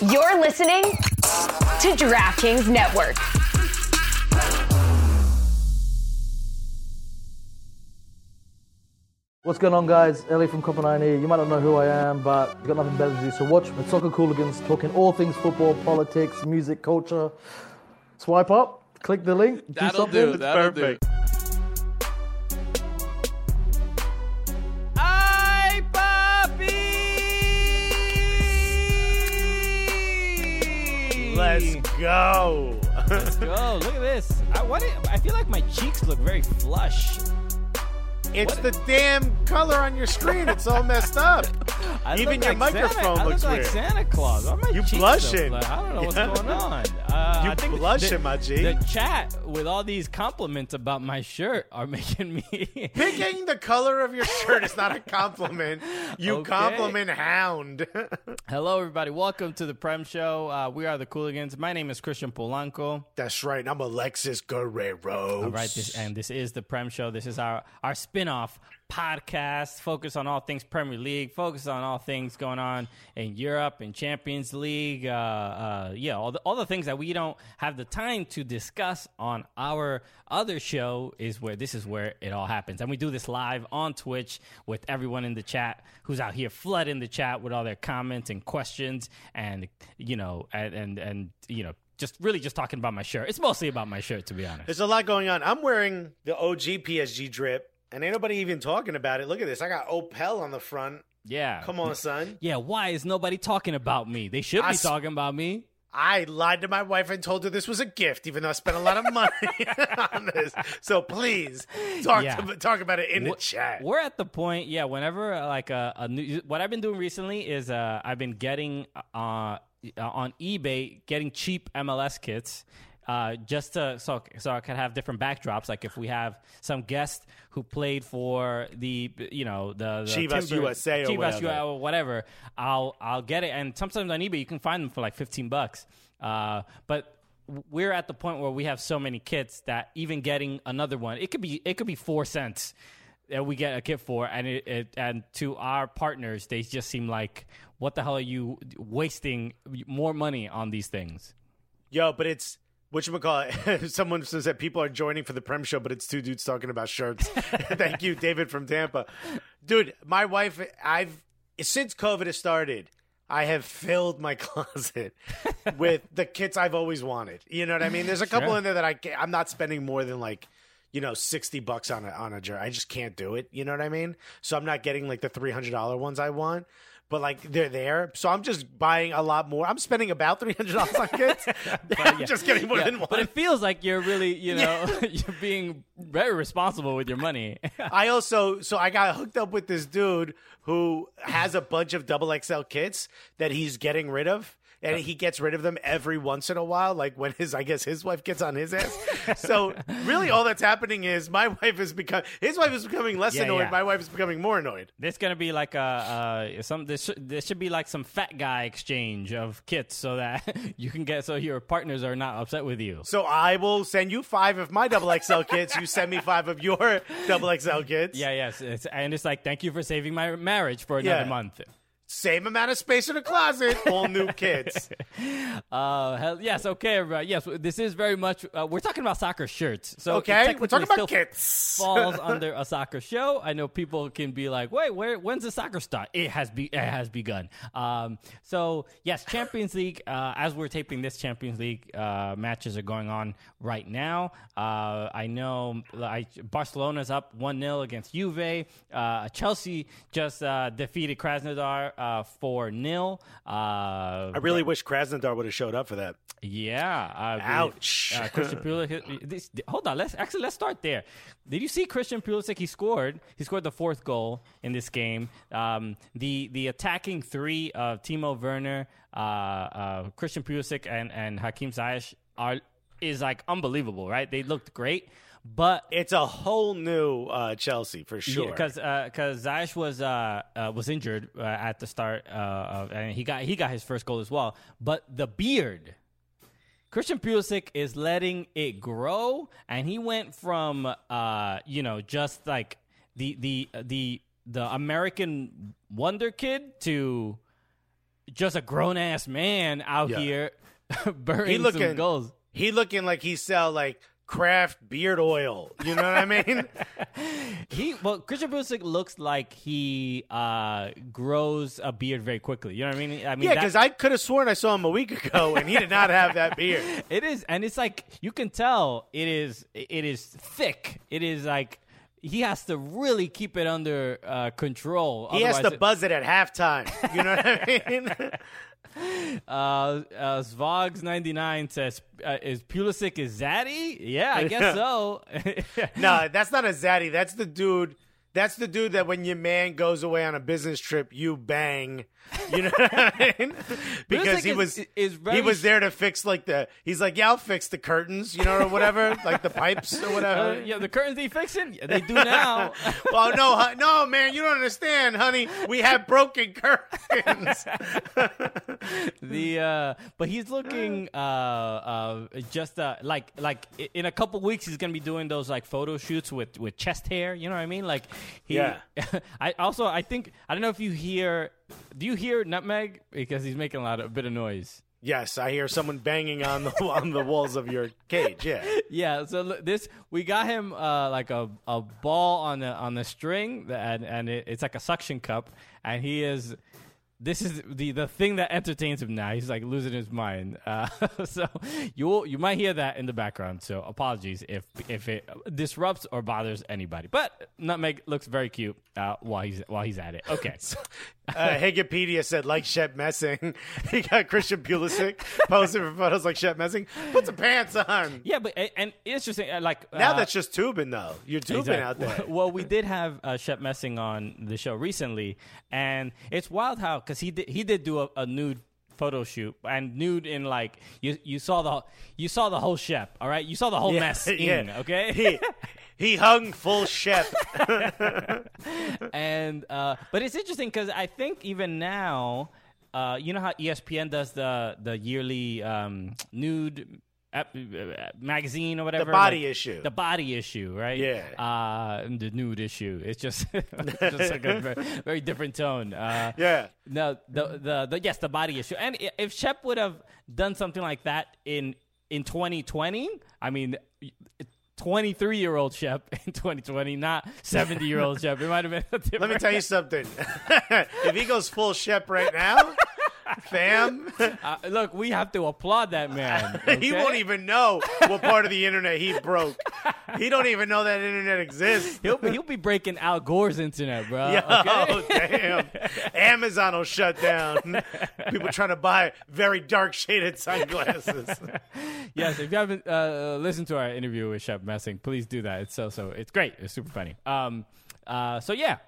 You're listening to DraftKings Network. What's going on, guys? Ellie from Copenhagen here. You might not know who I am, but you've got nothing better to do. So watch the Soccer Cooligans talking all things football, politics, music, culture. Swipe up, click the link, do That'll something. do. That'll perfect. do. Let's go. Let's go. Look at this. I, what, I feel like my cheeks look very flush. It's What- the damn color on your screen. It's all messed up. Even your like microphone Santa, I looks look like weird. Santa Claus. My You blushing. flush? I don't know what's Yeah. going on. Uh, You I think blushing, the, my G. The chat with all these compliments about my shirt are making me. Picking the color of your shirt is not a compliment. You Okay. compliment hound. Hello, everybody. Welcome to the Prem Show. Uh, we are the Cooligans. My name is Christian Polanco. That's right. I'm Alexis Guerrero. All right, this and this is the Prem Show. This is our our spin-off podcast. Focus on all things Premier League. Focus on all things going on in Europe and Champions League. Uh, uh, yeah, all the all the things that we don't have the time to discuss on our other show is where this is where it all happens. And we do this live on Twitch with everyone in the chat who's out here flooding the chat with all their comments and questions and you know and and, and you know. Just really just talking about my shirt. It's mostly about my shirt, to be honest. There's a lot going on. I'm wearing the OG PSG drip, and ain't nobody even talking about it. Look at this. I got Opel on the front. Yeah. Come on, son. Yeah, why is nobody talking about me? They should be s- talking about me. I lied to my wife and told her this was a gift, even though I spent a lot of money on this. So please talk Yeah. to, talk about it in the Wh- chat. We're at the point, yeah. Whenever uh, like a, a new, what I've been doing recently is uh, I've been getting uh, on eBay getting cheap MLS kits. Uh, just to so so I can have different backdrops. Like if we have some guest who played for the you know the, the Chivas Timber- USA or Chivas whatever. USA or whatever, I'll I'll get it. And sometimes on eBay you can find them for like fifteen bucks. Uh, but we're at the point where we have so many kits that even getting another one, it could be it could be four cents that we get a kit for, and it, it and to our partners, they just seem like what the hell are you wasting more money on these things? Yo, but it's what you call. Someone says that people are joining for the Prem show, but it's two dudes talking about shirts. Thank you, David from Tampa. Dude, my wife, I've since COVID has started, I have filled my closet with the kits I've always wanted. You know what I mean? There's a couple Sure. in there that I ca- I'm not spending more than like. You know, sixty bucks on a on a jersey. I just can't do it. You know what I mean? So I'm not getting like the three hundred dollar ones I want, but like they're there. So I'm just buying a lot more. I'm spending about three hundred dollars on kits. I'm just getting more Yeah, than one. but it feels like you're really, you know, you're being very responsible with your money. I also so I got hooked up with this dude who has a bunch of double XL kits that he's getting rid of. And he gets rid of them every once in a while, like when his I guess his wife gets on his ass. So really, all that's happening is my wife is become his wife is becoming less Yeah, annoyed. yeah. My wife is becoming more annoyed. There's gonna be like a uh, some. This should, there should be like some fat guy exchange of kits so that you can get so your partners are not upset with you. So I will send you five of my double XL kits. You send me five of your double XL kits. Yeah, yes, it's, and it's like thank you for saving my marriage for another Yeah. month. Same amount of space in the closet, all new kids. Uh, hell, yes, okay, everybody. Yes, this is very much. Uh, we're talking about soccer shirts, so Okay, we're talking about kits. Falls under a soccer show. I know people can be like, "Wait, where? When's the soccer start?" It has be it has begun. Um, so yes, Champions League. Uh, as we're taping this, Champions League uh, matches are going on right now. Uh, I know like, Barcelona's up one 0 against Juve. Uh, Chelsea just uh, defeated Krasnodar uh, four 0 uh, I really wish Krasnodar would have showed up for that. yeah. Uh, Ouch. Uh, Christian Pulisic. This, hold on. Let's actually let's start there. Did you see Christian Pulisic? He scored. He scored the fourth goal in this game. Um, the the attacking three of Timo Werner, uh, uh, Christian Pulisic, and and Hakim Ziyech are is like unbelievable, right? They looked great, but It's a whole new uh, Chelsea for sure. because because Ziyech was uh, uh, was injured uh, at the start, uh, of, and he got he got his first goal as well. But the beard, Christian Pulisic is letting it grow, and he went from uh, you know just like the the the the American Wonder Kid to just a grown ass man out Yeah. here burning He looking some goals. He looking like he sell like craft beard oil. You know what I mean? He well, Christian Pulisic looks like he uh, grows a beard very quickly. You know what I mean? I mean, yeah, that- because I could have sworn I saw him a week ago and he did not have that beard. It is, and it's like you can tell it is. It is thick. It is like he has to really keep it under uh, control. He has to it- buzz it at halftime. You know what I mean? Uh, uh, Zvogs ninety nine says, uh, "Is Pulisic is Zaddy? Yeah, I guess so. no, that's not a zaddy. That's the dude. That's the dude that when your man goes away on a business trip, you bang. You know what I mean? Because he is- was is very he was there to fix like the. He's like, yeah, I'll fix the curtains, you know, or whatever, like the pipes or whatever. Uh, yeah, the curtains they fixing? Yeah, they do now. well, no, no, man, you don't understand, honey. We have broken curtains. the uh, but he's looking uh, uh, just uh, like like in a couple weeks he's gonna be doing those like photo shoots with with chest hair. You know what I mean? Like he. Yeah. I also I think I don't know if you hear. Do you hear Nutmeg because he's making a lot of a bit of noise. yes, I hear someone banging on the on the walls of your cage. Yeah. Yeah, so this we got him uh, like a, a ball on the on the string, and and it, it's like a suction cup, and he is. This is the the thing that entertains him now. He's like losing his mind. Uh, so you you might hear that in the background. So apologies if if it disrupts or bothers anybody. But Nutmeg looks very cute uh, while he's while he's at it. Okay. Uh, Higipedia said like Shep Messing. he got Christian Pulisic posing for photos like Shep Messing. Put some pants on. yeah, but and it's just uh, like Now uh, that's just tubing though. You're tubing Exactly. out there. Well, we did have uh, Shep Messing on the show recently, and it's wild how because he did he did do a, a nude photo shoot and nude in like you you saw the you saw the whole Shep, all right, you saw the whole mess, in, okay, He, he hung full Shep. and uh, but it's interesting because I think even now, uh, you know how ESPN does the the yearly um, nude. ep- uh, magazine or whatever The body like, issue. the body issue right Yeah. uh the nude issue it's just just like a very, very different tone uh Yeah. no, the, the the yes, the body issue. And if Shep would have done something like that in in 2020, I mean, 23 year old Shep in 2020, not 70 year old Shep, it might have been. A different, Let me tell you something. if he goes full Shep right now, fam, Uh, look, we have to applaud that man. he won't even know what part of the internet he broke. He don't even know that internet exists. He'll be, he'll be breaking Al Gore's internet, bro. Yo, okay? damn. Amazon will shut down. People trying to buy very dark shaded sunglasses. yes, if you haven't uh, listened to our interview with Shep Messing, please do that. It's so so it's great. It's super funny. Um, uh, so yeah,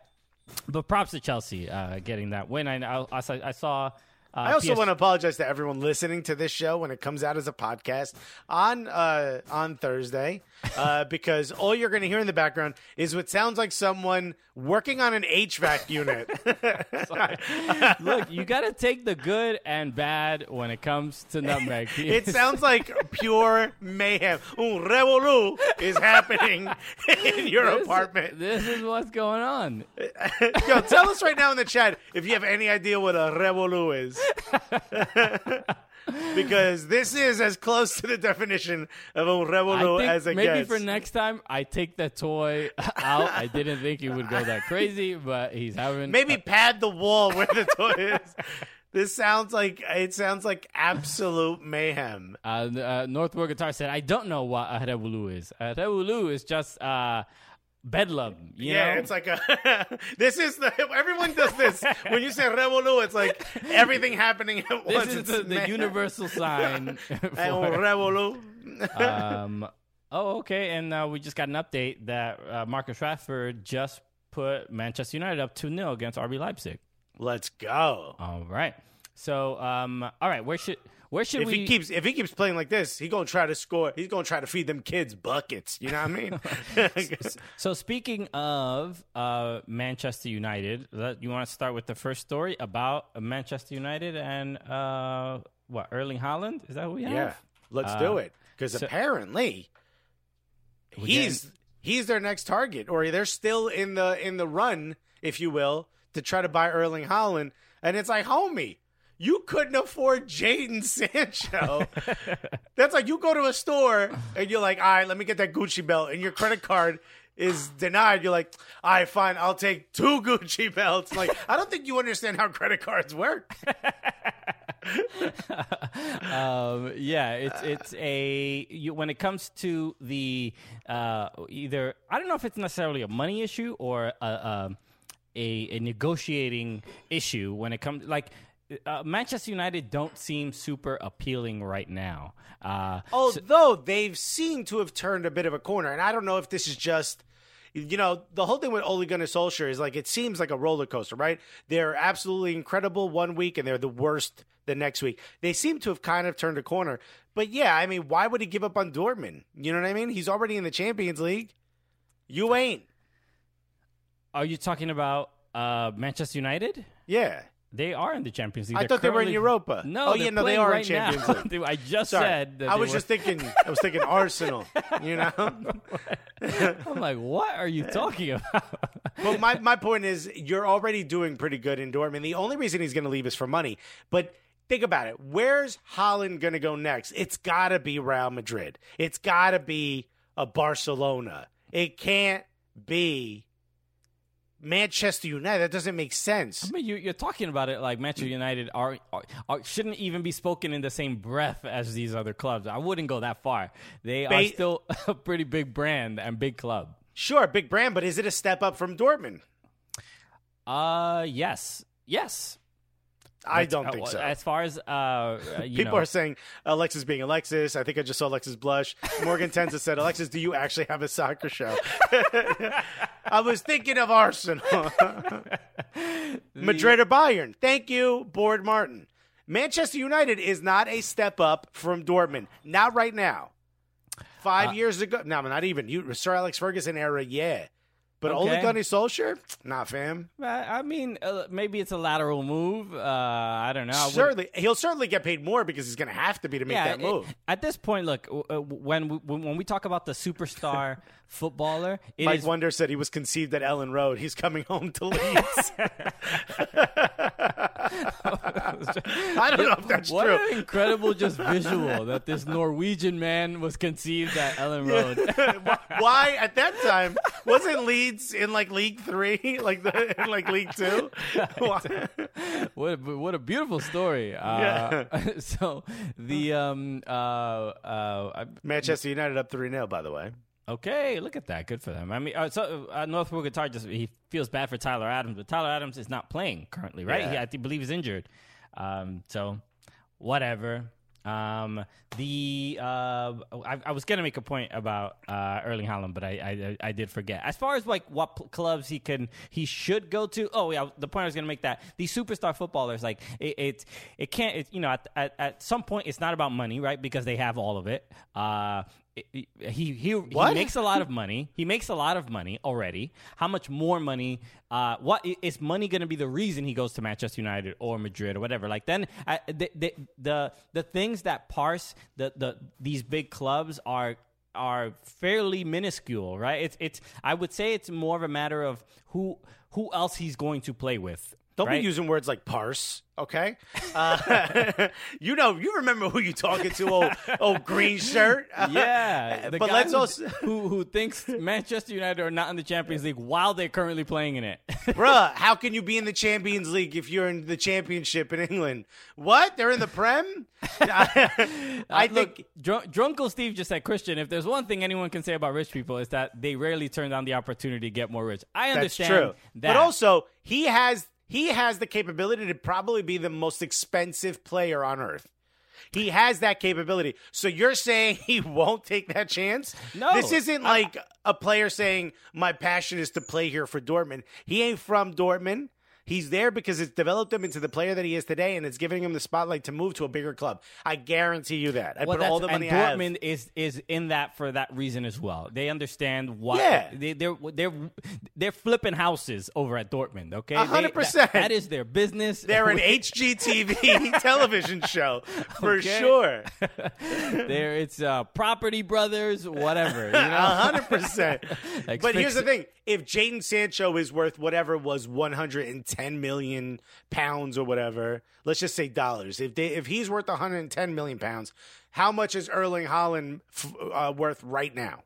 but props to Chelsea uh, getting that win. I I, I saw. I, uh, I also PS want to apologize to everyone listening to this show when it comes out as a podcast on uh, on Thursday, uh, because all you're going to hear in the background is what sounds like someone working on an HVAC unit. Look, you got to take the good and bad when it comes to nutmeg. it sounds like pure mayhem. Un revolu is happening in your This- apartment. This is what's going on. Yo, tell us right now in the chat if you have any idea what a revolu is. because this is as close to the definition of a think as it maybe gets. for next time, I take the toy out. I didn't think he would go that crazy, but he's having Maybe pad the wall where the toy is. This sounds like it sounds like absolute mayhem. Uh, uh, Northwood Guitar said, "I don't know what a revolu is. A revolu is just uh, bedlam. You yeah, know? it's like a. this is the everyone does this when you say revolu. It's like everything happening at once. this is It's the, the universal sign. For, revolu. um, oh, okay. And uh, we just got an update that uh, Marcus Rashford just put Manchester United up 2 0 against RB Leipzig. Let's go. All right. So, um, all right, where should where should If we he keeps if he keeps playing like this, he's gonna try to score. He's gonna try to feed them kids buckets. You know what I mean? So speaking of uh, Manchester United, you want to start with the first story about Manchester United and uh, what Erling Haaland? Is that what we have? yeah, let's Uh, do it. Because so- apparently, he's he's their next target, or they're still in the in the run, if you will, to try to buy Erling Haaland. And it's like, homie, You couldn't afford Jaden Sancho. That's like you go to a store and you're like, all right, let me get that Gucci belt, and your credit card is denied. You're like, all right, fine, I'll take two Gucci belts. Like, I don't think you understand how credit cards work. um, yeah, it's it's a you, when it comes to the uh, either I don't know if it's necessarily a money issue or a, a, a, a negotiating issue when it comes like. Uh, Manchester United don't seem super appealing right now. Uh, Although they've seemed to have turned a bit of a corner, and I don't know if this is just, you know, the whole thing with Ole Gunnar Solskjaer is like it seems like a roller coaster, right? They're absolutely incredible one week, and they're the worst the next week. They seem to have kind of turned a corner, but yeah, I mean, why would he give up on Dortmund? You know what I mean? He's already in the Champions League. You ain't. are you talking about uh, Manchester United? Yeah. They are in the Champions League. I They're thought they were in currently- Europa. No, Oh, they're yeah, no, they playing are in right Champions now. League. I just Sorry. said that I they was were- just thinking. I was thinking Arsenal. You know. I'm like, what are you talking about? But my, my point is, you're already doing pretty good in Dortmund. The only reason he's going to leave is for money. But think about it. Where's Haaland going to go next? It's got to be Real Madrid. It's got to be a Barcelona. It can't be Manchester United. That doesn't make sense. I mean, you, you're talking about it like Manchester United are, are, are shouldn't even be spoken in the same breath as these other clubs. I wouldn't go that far. They are still a pretty big brand and big club. Sure, big brand, but is it a step up from Dortmund? Uh, yes, yes. I That's- don't uh, think so. As far as uh, uh, People know, are saying Alexis being Alexis. I think I just saw Alexis blush. Morgan Tenza said, Alexis, do you actually have a soccer show? I was thinking of Arsenal. Madrid or Bayern. Thank you, Board Martin. Manchester United is not a step up from Dortmund. Not right now. Five years ago. No, not even. You Sir Alex Ferguson era, yeah. But Ole Okay. Gunnar Solskjaer? Nah, fam. I mean, uh, maybe it's a lateral move. Uh, I don't know. I wouldn't- Certainly, he'll certainly get paid more because he's going to have to be to make that it- move. at this point, look, uh, when we, when when we talk about the superstar footballer, it Mike is- Wonder said he was conceived at Elland Road. He's coming home to Leeds. I don't know if that's what true. an incredible just visual that this Norwegian man was conceived at Elland Road. Why at that time wasn't Leeds in like League Three, like the in like League Two? What a, what a beautiful story. Uh, so the um uh uh Manchester United up three 0 by the way. Okay, look at that. Good for them. I mean, uh, so uh, Northwood Guitar just he feels bad for Tyler Adams, but Tyler Adams is not playing currently, right? Yeah. He, I believe he's injured. Um, so whatever. Um, the uh, I, I was gonna make a point about uh, Erling Haaland, but I, I I did forget. As far as like what pl- clubs he can he should go to. Oh yeah, the point I was gonna make that these superstar footballers like it it, it can't it, you know at, at at some point it's not about money right because they have all of it. Uh, he he, he makes a lot of money. He makes a lot of money already. How much more money? Uh, what is money going to be the reason he goes to Manchester United or Madrid or whatever? Like then, uh, the, the the the things that parse the the these big clubs are are fairly minuscule, right? It's it's I would say it's more of a matter of who who else he's going to play with. Don't right? be using words like parse, okay? Uh, you know, you remember who you talking to, old, old green shirt. Yeah, But let's also- who who thinks Manchester United are not in the Champions League while they're currently playing in it. Bruh, how can you be in the Champions League if you're in the championship in England? What? They're in the Prem? I, I Uh, think look, Dr- Drunkle Steve just said, Christian, if there's one thing anyone can say about rich people, is that they rarely turn down the opportunity to get more rich. I that's understand true. that. But also, he has he has the capability to probably be the most expensive player on earth. He has that capability. So you're saying he won't take that chance? No. This isn't like a player saying my passion is to play here for Dortmund. He ain't from Dortmund. He's there because it's developed him into the player that he is today, and it's giving him the spotlight to move to a bigger club. I guarantee you that. I Well, put all the money and. Dortmund is is in that for that reason as well. They understand why Yeah. they, they're they're they're flipping houses over at Dortmund. Okay, A hundred percent. that- is their business. They're an HGTV television show for Okay. sure. There, it's uh, Property Brothers, whatever. You A know? hundred percent. Like, But here's the thing: if Jaden Sancho is worth whatever was 110 110 million pounds or whatever, let's just say dollars. If they, if he's worth 110 million pounds, how much is Erling Haaland f- uh, worth right now?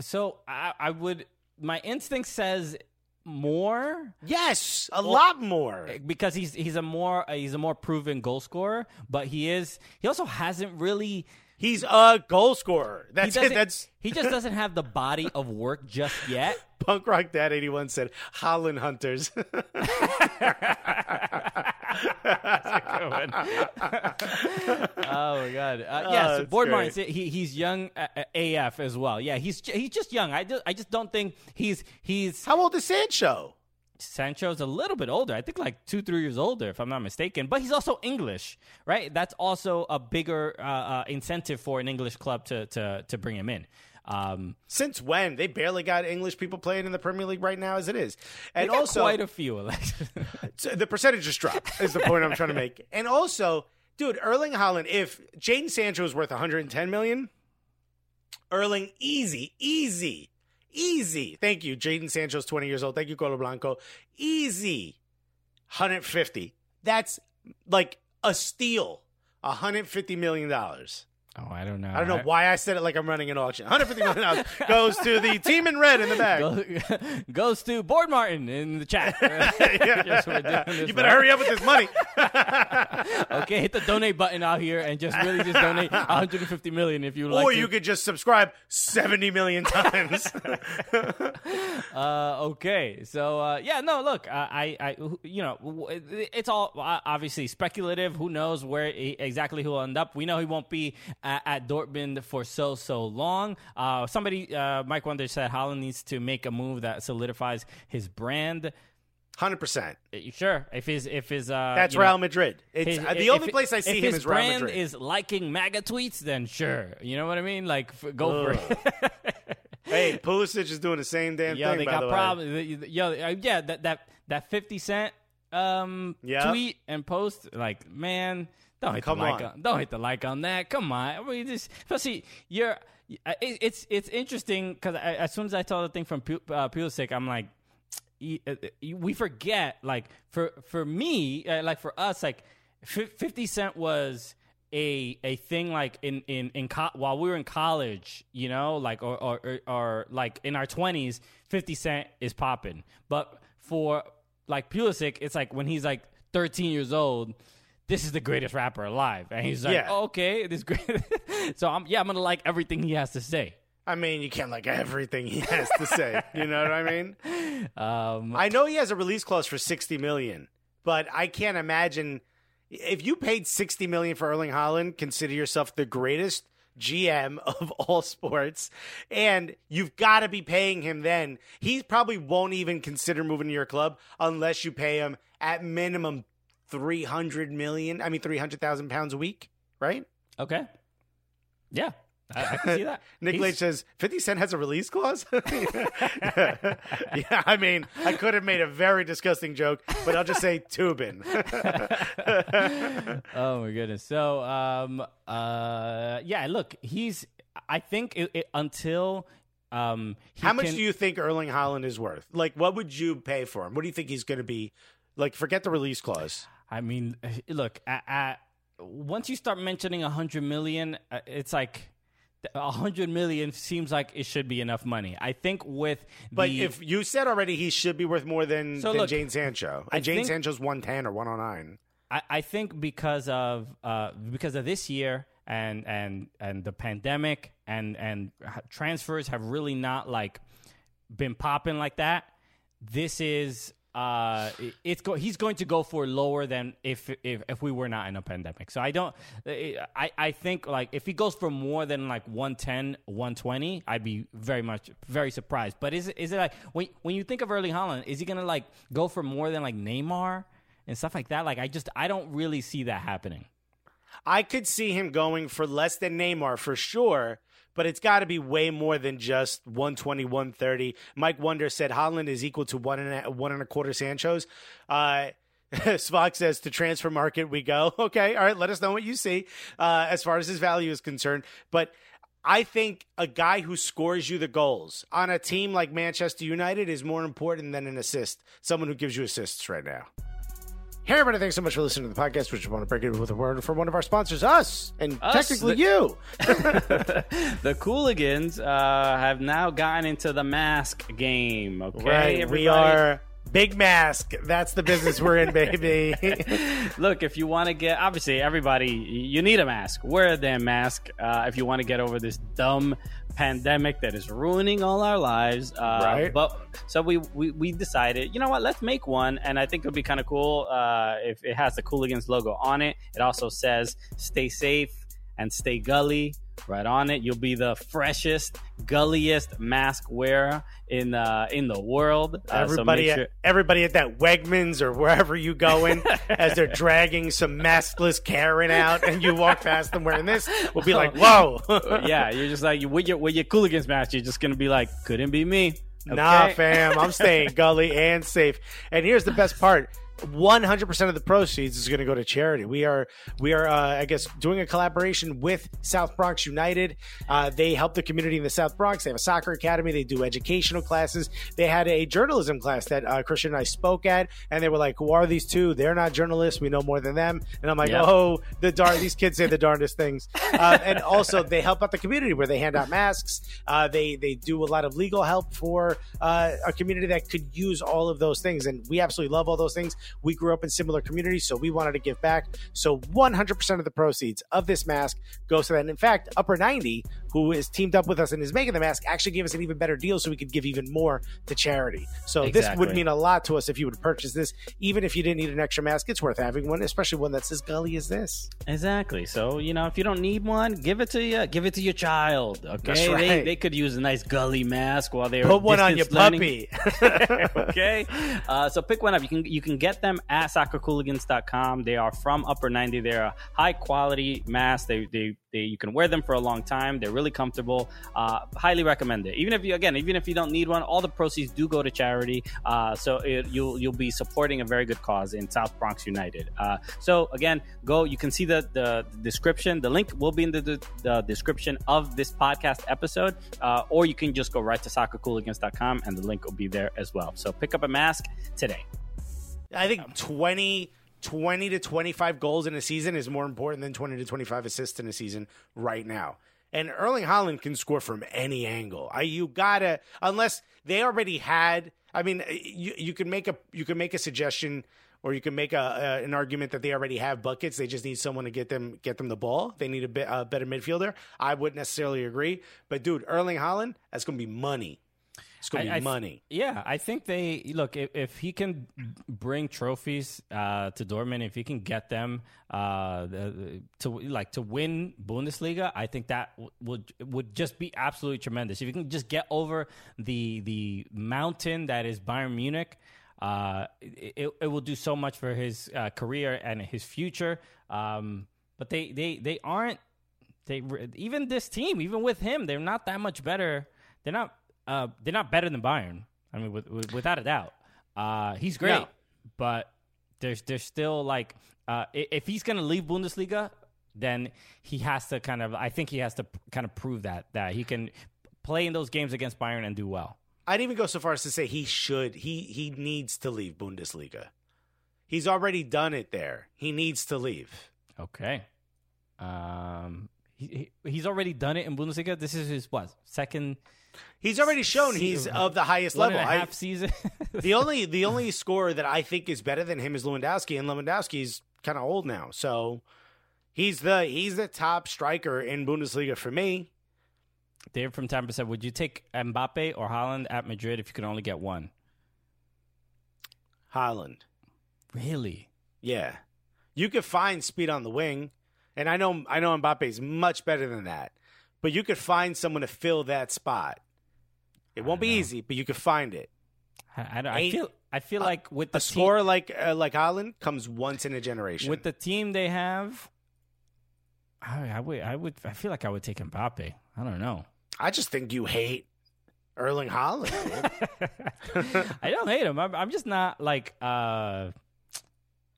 So I, I would. My instinct says more Yes, a lot more. because he's he's a more uh, he's a more proven goal scorer, but he is he also hasn't really He's a goal scorer. he That's it. That's he just doesn't have the body of work just yet. Punk Rock Dad 81 said Haaland Hunters. Oh my god! Uh, yeah, Oh, Board. Martin, he he's young uh, uh, AF as well. Yeah, he's he's just young. I just I just don't think he's he's How old is Sancho? Sancho's a little bit older. I think like two three years older, if I'm not mistaken. But he's also English, right? That's also a bigger uh, uh, incentive for an English club to to to bring him in. Um, Since when? They barely got English people playing in the Premier League right now as it is. And also quite a few. The percentage just dropped is the point I'm trying to make. And also, dude, Erling Haaland, if Jaden Sancho is worth 110 million, Erling easy, easy, easy. Thank you. Jaden Sancho's 20 years old. Thank you, Colo Blanco. Easy. 150. That's like a steal. 150 million dollars. Oh, I don't know. I don't know why I said it like I'm running an auction. 150 million dollars goes to the team in red in the back. Go, goes to Board Martin in the chat. Just for doing this You better right. hurry up with this money. Okay, hit the donate button out here and just really just donate 150 million if you like. or to. you could just subscribe 70 million times. Uh, okay, so uh, yeah, no, look, I, I, you know, it's all uh, obviously speculative. Who knows where he, exactly he'll end up? We know he won't be at, at Dortmund for so so long. Uh, somebody, uh, Mike Wonder said Haaland needs to make a move that solidifies his brand. 100%. Uh, Sure, if his if his uh, That's you know, Real Madrid. It's his- uh, the if- only place I see him is Real Madrid. If his brand is liking MAGA tweets, then sure, you know what I mean. Like, f- go for it. hey, Pulisic is doing the same damn Yo, thing. they got the problems. Yo, uh, yeah, that that that fifty cent um Yeah. tweet and post, like, man, don't hit Come the like on. on. don't hit the like on that. Come on, I mean, just especially you're. It, it's it's interesting because as soon as I saw the thing from uh, Pulisic, I'm like, uh, uh, we forget like for for me uh, like for us like 50 cent was a a thing like in in in co- while we were in college you know like or or, or, or like in our 20s 50 cent is popping but for like Pulisic it's like when he's like 13 years old this is the greatest rapper alive and he's like Yeah. oh, okay this great so I'm yeah I'm going to like everything he has to say I mean, you can't like everything he has to say. you know what I mean? um I know he has a release clause for 60 million, but I can't imagine if you paid 60 million for Erling Haaland, consider yourself the greatest GM of all sports, and you've got to be paying him then. He probably won't even consider moving to your club unless you pay him at minimum 300 million, I mean 300,000 pounds a week, right? okay yeah I, I can see that Nick He's- Lage says 50 Cent has a release clause. yeah, I mean, I could have made a very disgusting joke, but I'll just say Tubin. oh my goodness. So, um, uh, yeah. Look, he's. I think it, it, until um, he How much can- do you think Erling Haaland is worth? Like, what would you pay for him? What do you think he's going to be? Like, forget the release clause. I mean, look. At, at, once you start mentioning a hundred million, uh, it's like. A hundred million seems like it should be enough money. I think with But the, if you said already he should be worth more than, So than look, Jaden Sancho, I and Jaden think- Sancho's 110 or 109. I, I think because of uh, because of this year and and and the pandemic and and transfers have really not like been popping like that. This is uh it's go- he's going to go for lower than if if if we were not in a pandemic. So I don't I I think like if he goes for more than like 110 120 I'd be very much very surprised. But is it is it like when when you think of Erling Haaland, is he going to like go for more than like Neymar and stuff like that? Like I just I don't really see that happening. I could see him going for less than Neymar for sure, but it's got to be way more than just 120, 130. Mike Wonder said Haaland is equal to one and a, one and a quarter Sancho's. Uh, Spock says to transfer market we go. Okay, all right. Let us know what you see uh, as far as his value is concerned. But I think a guy who scores you the goals on a team like Manchester United is more important than an assist. Someone who gives you assists right now. Hey, everybody, thanks so much for listening to the podcast. We just want to break it with a word from one of our sponsors, us, and Us, technically the- you. the Cooligans uh, have now gotten into the mask game. Okay, right. We are Big Mask. That's the business we're in, baby. Look, if you want to get, obviously, everybody, you need a mask. Wear a damn mask uh, if you want to get over this dumb pandemic that is ruining all our lives. Uh, Right. But so we, we we decided, you know what? Let's make one, and I think it would be kind of cool uh, if it has the Cooligans logo on it. It also says "Stay safe and stay gully." Right on it, you'll be the freshest, gulliest mask wearer in uh, in the world. Uh, so everybody, at, everybody at that Wegmans or wherever you going, as they're dragging some maskless Karen out, and you walk past them wearing this, will be like, "Whoa, yeah, you're just like with your with your Cooligans mask, you're just gonna be like, couldn't be me. Nah, fam, I'm staying gully and safe. And here's the best part. 100% of the proceeds is going to go to charity. We are, we are, uh, I guess, doing a collaboration with South Bronx United. Uh, they help the community in the South Bronx. They have a soccer academy. They do educational classes. They had a journalism class that uh, Christian and I spoke at, and they were like, "Who are these two? They're not journalists. We know more than them." And I'm like, Yep. "Oh, the darn these kids say the darndest things." Uh, and also, they help out the community where they hand out masks. Uh, they they do a lot of legal help for uh, a community that could use all of those things, and we absolutely love all those things. We grew up in similar communities, so we wanted to give back. So 100% of the proceeds of this mask goes to that. And in fact, Upper 90, who is teamed up with us and is making the mask, actually gave us an even better deal, so we could give even more to charity. So this would mean a lot to us if you would purchase this, even if you didn't need an extra mask. It's worth having one, especially one that's as gully as this. Exactly. So you know, if you don't need one, give it to you. Give it to your child. Okay, That's they, right. they could use a nice gully mask while they're Put one on your learning. puppy. okay. Uh, so pick one up. You can you can get them at soccercooligans.com. They are from Upper 90. They're a high quality mask. They, they they you can wear them for a long time. They're really comfortable. Uh, highly recommend it. Even if you again, even if you don't need one, all the proceeds do go to charity. Uh, so it, you'll you'll be supporting a very good cause in South Bronx United. Uh, so again, go. You can see the the description. The link will be in the, the, the description of this podcast episode, uh, or you can just go right to soccercooligans.com and the link will be there as well. So pick up a mask today. I think 20, 20 to 25 goals in a season is more important than 20 to 25 assists in a season right now. And Erling Haaland can score from any angle. I, you gotta, unless they already had, I mean, uh, you, you can make a, you can make a suggestion or you can make a, a an argument that they already have buckets. They just need someone to get them, get them the ball. They need a, bit, a better midfielder. I wouldn't necessarily agree, but dude, Erling Haaland, that's going to be money. It's going to be I- I th- money. Yeah, I think they look if, if he can bring trophies uh, to Dortmund, if he can get them uh, to like to win Bundesliga, I think that w- would would just be absolutely tremendous. If you can just get over the the mountain that is Bayern Munich, uh, it, it will do so much for his uh, career and his future. Um, but they they they aren't they even this team, even with him, they're not that much better. They're not uh, they're not better than Bayern. I mean, with, with, without a doubt, uh, he's great, No. but there's there's still like uh, if he's gonna leave Bundesliga, then he has to kind of I think he has to kind of prove that that he can play in those games against Bayern and do well. I'd even go so far as to say he should. He he needs to leave Bundesliga. He's already done it there. He needs to leave. Okay. Um, he, he's already done it in Bundesliga. This is his what second He's already shown he's of the highest one level. and a I- half season. the only the only scorer that I think is better than him is Lewandowski, and Lewandowski's kind of old now, so he's the he's the top striker in Bundesliga for me. Dave from Tampa said, "Would you take Mbappe or Haaland at Madrid if you could only get one?" Haaland, Really? yeah, you could find speed on the wing, and I know I know Mbappe is much better than that, but you could find someone to fill that spot. It won't be know. easy, but you could find it. I, I, I feel I feel like with the A team, scorer like uh, like Haaland comes once in a generation. with the team they have, I, I would I would I feel like I would take Mbappe. I don't know. I just think you hate Erling Haaland. I don't hate him. I'm, I'm just not like uh,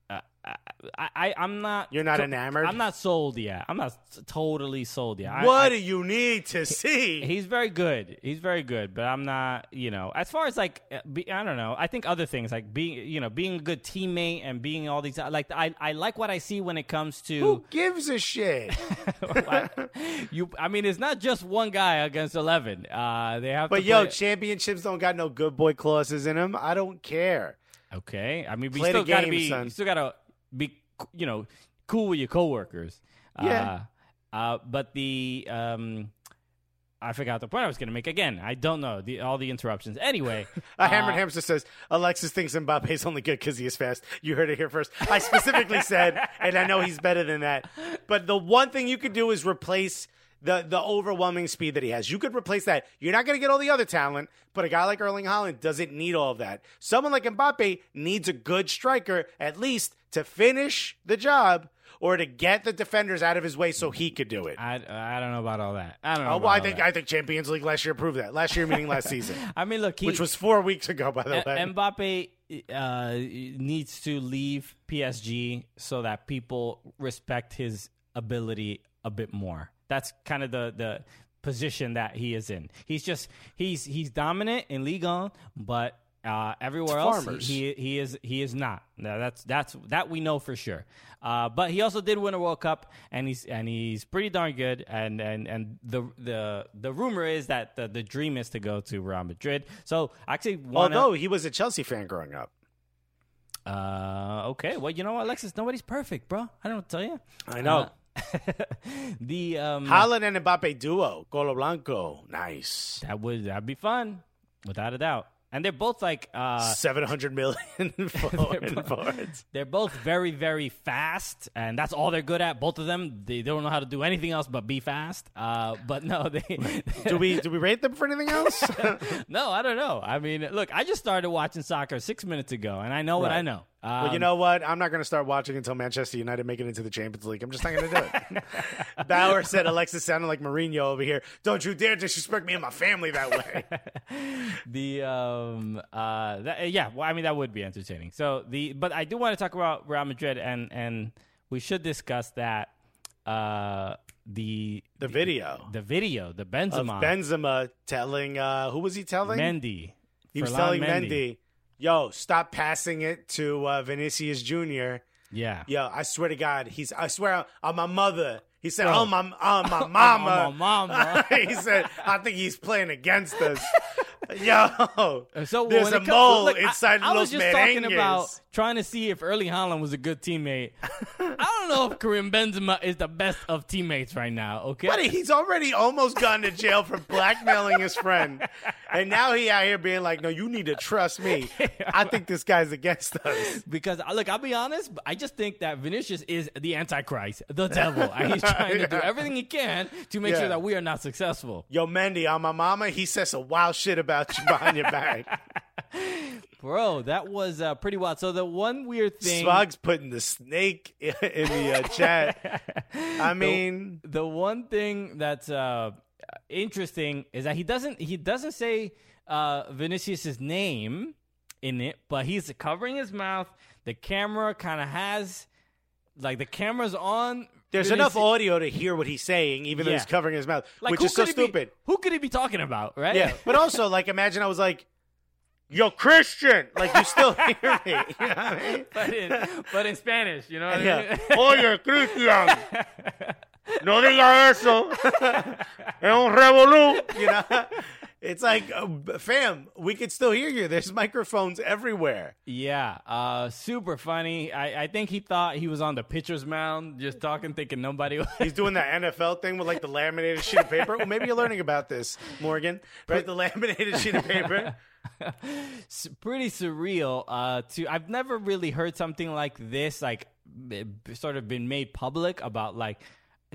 uh, uh, I, I I'm not. You're not enamored? I'm not sold yet. I'm not totally sold yet. I- what I- do you need to see? He's very good. He's very good, but I'm not, you know, as far as like, uh, be, I don't know. I think other things like being, you know, being a good teammate and being all these, like, I, I like what I see when it comes to Who gives a shit? you. I mean, it's not just one guy against eleven. Uh, they have, But to yo, play- championships don't got no good boy clauses in them. I don't care. okay. I mean, but you still gotta be, son. you still gotta be, you know, cool with your coworkers. Yeah. Uh, uh, but the, um. I forgot the point I was going to make. Again, I don't know the, all the interruptions. Anyway, A hammered uh, hamster says Alexis thinks Mbappe's only good because he is fast. You heard it here first. I specifically said, and I know he's better than that. But the one thing you could do is replace the the overwhelming speed that he has. You could replace that. You're not going to get all the other talent, but a guy like Erling Haaland doesn't need all of that. Someone like Mbappe needs a good striker at least to finish the job or to get the defenders out of his way so he could do it. I, I don't know about all that. I don't know. Oh, well, I think that. I think Champions League last year proved that. Last year, meaning last season, I mean, look, he, which was four weeks ago, by the E- way. Mbappe uh, needs to leave PSG so that people respect his ability a bit more. That's kind of the the position that he is in. He's just he's he's dominant in Ligue 1, but uh, everywhere else farmers. he he is he is not. Now, that's that's that we know for sure. Uh, but he also did win a World Cup, and he's and he's pretty darn good. And and and the the the rumor is that the, the dream is to go to Real Madrid. So actually, wanna, Although he was a Chelsea fan growing up. uh, okay. Well, you know what, Alexis? Nobody's perfect, bro. I don't tell you. I know. the um, Haaland and Mbappe duo, Colo Blanco, nice. that would that'd be fun, without a doubt. And they're both like uh, Seven hundred million forward forwards. they're both very very fast, and that's all they're good at. Both of them, they don't know how to do anything else but be fast. Uh, but no, they Do we do we rate them for anything else? no, I don't know. I mean, look, I just started watching soccer six minutes ago, and I know what I know. Um, well, you know what? I'm not going to start watching until Manchester United make it into the Champions League. I'm just not going to do it. Bauer said Alexis sounded like Mourinho over here. Don't you dare disrespect me and my family that way. the um uh that, yeah well i mean that would be entertaining so the but i do want to talk about real madrid and and we should discuss that uh the The video the video the of benzema Benzema telling uh, who was he telling? mendy he was Ferland telling Mendy, "Yo, stop passing it to uh, Vinicius Junior." yeah Yo, I swear to God, he's. I swear on my mother. He said, Bro. "On my, oh, my mama." On my mama. he said, "I think he's playing against us." Yo, so there's a comes- mole look, I- inside I, was Los just talking about trying to see if Erling Haaland was a good teammate. I don't know if Karim Benzema is the best of teammates right now. Okay, Buddy, he's already almost gone to jail for blackmailing his friend, and now he out here being like, "No, you need to trust me. I think this guy's against us." Because uh, look, I'll be honest. I just think that Vinicius is the Antichrist, the devil, and he's trying to do everything he can to make Yeah. sure that we are not successful. Yo, Mendy, on my mama, he says some wild shit about you behind your back. Bro, that was uh, pretty wild. So the one weird thing, Smug's putting the snake in the uh, chat. I mean, the one thing that's uh, interesting is that he doesn't he doesn't say uh, Vinicius's name in it, but he's covering his mouth. The camera kind of has like the camera's on. There's Vinicius- enough audio to hear what he's saying, even though he's covering his mouth, Like, which is so could he be- stupid. who could he be talking about, right? Yeah, but also like imagine I was like, "Yo, Christian," like you still hear me. You know what I mean? but in, but in Spanish, you know what I Yeah. mean? Oye, Christian, no diga eso. Es un revolú. You know, it's like, uh, fam, we could still hear you. There's microphones everywhere. yeah, uh, super funny. I, I think he thought he was on the pitcher's mound, just talking, thinking nobody. Was. He's doing that NFL thing with like the laminated sheet of paper. Well, maybe you're learning about this, Morgan. Right, the laminated sheet of paper. pretty surreal. Uh, to I've never really heard something like this, like b- sort of been made public about like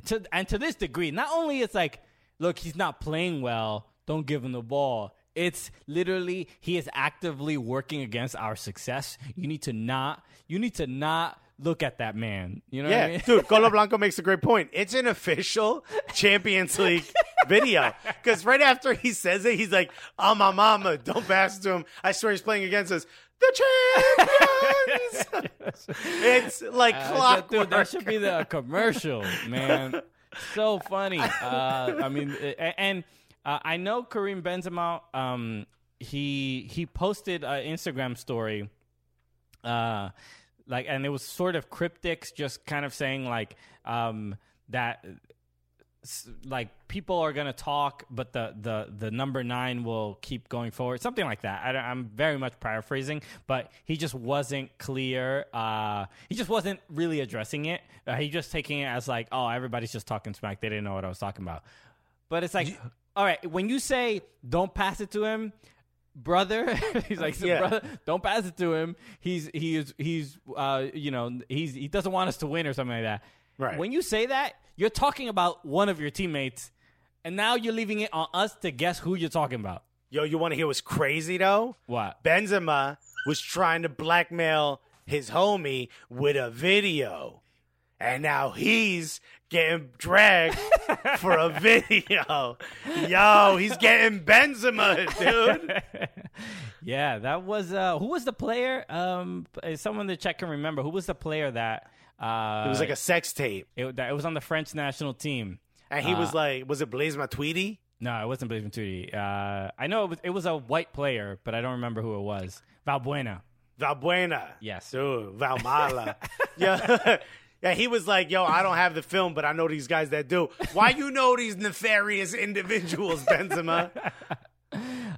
to and to this degree. Not only it's like, look, he's not playing well. Don't give him the ball. It's literally he is actively working against our success. You need to not. You need to not look at that man. You know what I Yeah, mean? dude, Colo Blanco makes a great point. It's an official Champions League video because right after he says it, he's like, "Oh my mama, don't pass to him." I swear he's playing against us. the champions. it's like Uh, that- clockwork. dude, that should be the commercial, man. So funny. Uh, I mean, a- and uh, I know Karim Benzema. Um, he he posted an Instagram story, uh, like, and it was sort of cryptic, just kind of saying like um, that like people are gonna talk, but the the the number nine will keep going forward, something like that. I, I'm very much paraphrasing, but he just wasn't clear. Uh, he just wasn't really addressing it. Uh, he just taking it as like, oh, everybody's just talking smack. They didn't know what I was talking about. But it's like, all right, when you say don't pass it to him, brother, he's like, Yeah. brother, don't pass it to him. He's he is he's uh you know he's he doesn't want us to win or something like that. Right. When you say that, you're talking about one of your teammates, and now you're leaving it on us to guess who you're talking about. Yo, you want to hear what's crazy though? What? Benzema was trying to blackmail his homie with a video. And now he's getting dragged for a video. Yo, he's getting Benzema, dude. Yeah, that was uh who was the player? Um, someone the chat can remember who was the player that uh It was like a sex tape. it, that it was on the French national team. And he Uh, was like, was it Blaise Matuidi? No, it wasn't Blaise Matuidi. Uh, I know it was, it was a white player, but I don't remember who it was. Valbuena. Valbuena. Yes. Dude, Valmala. yeah. Yeah, he was like, yo, I don't have the film, but I know these guys that do. Why you know these nefarious individuals, Benzema?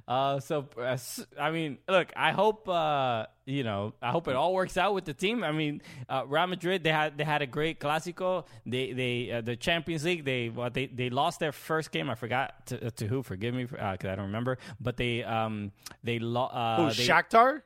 Uh, so uh, I mean, look, I hope uh, you know, I hope it all works out with the team. I mean, uh, Real Madrid they had they had a great Clásico. They they uh, the Champions League they well, they they lost their first game. I forgot to, to who. Forgive me because I don't remember. But they um they lost. Uh, Who, they, Shakhtar?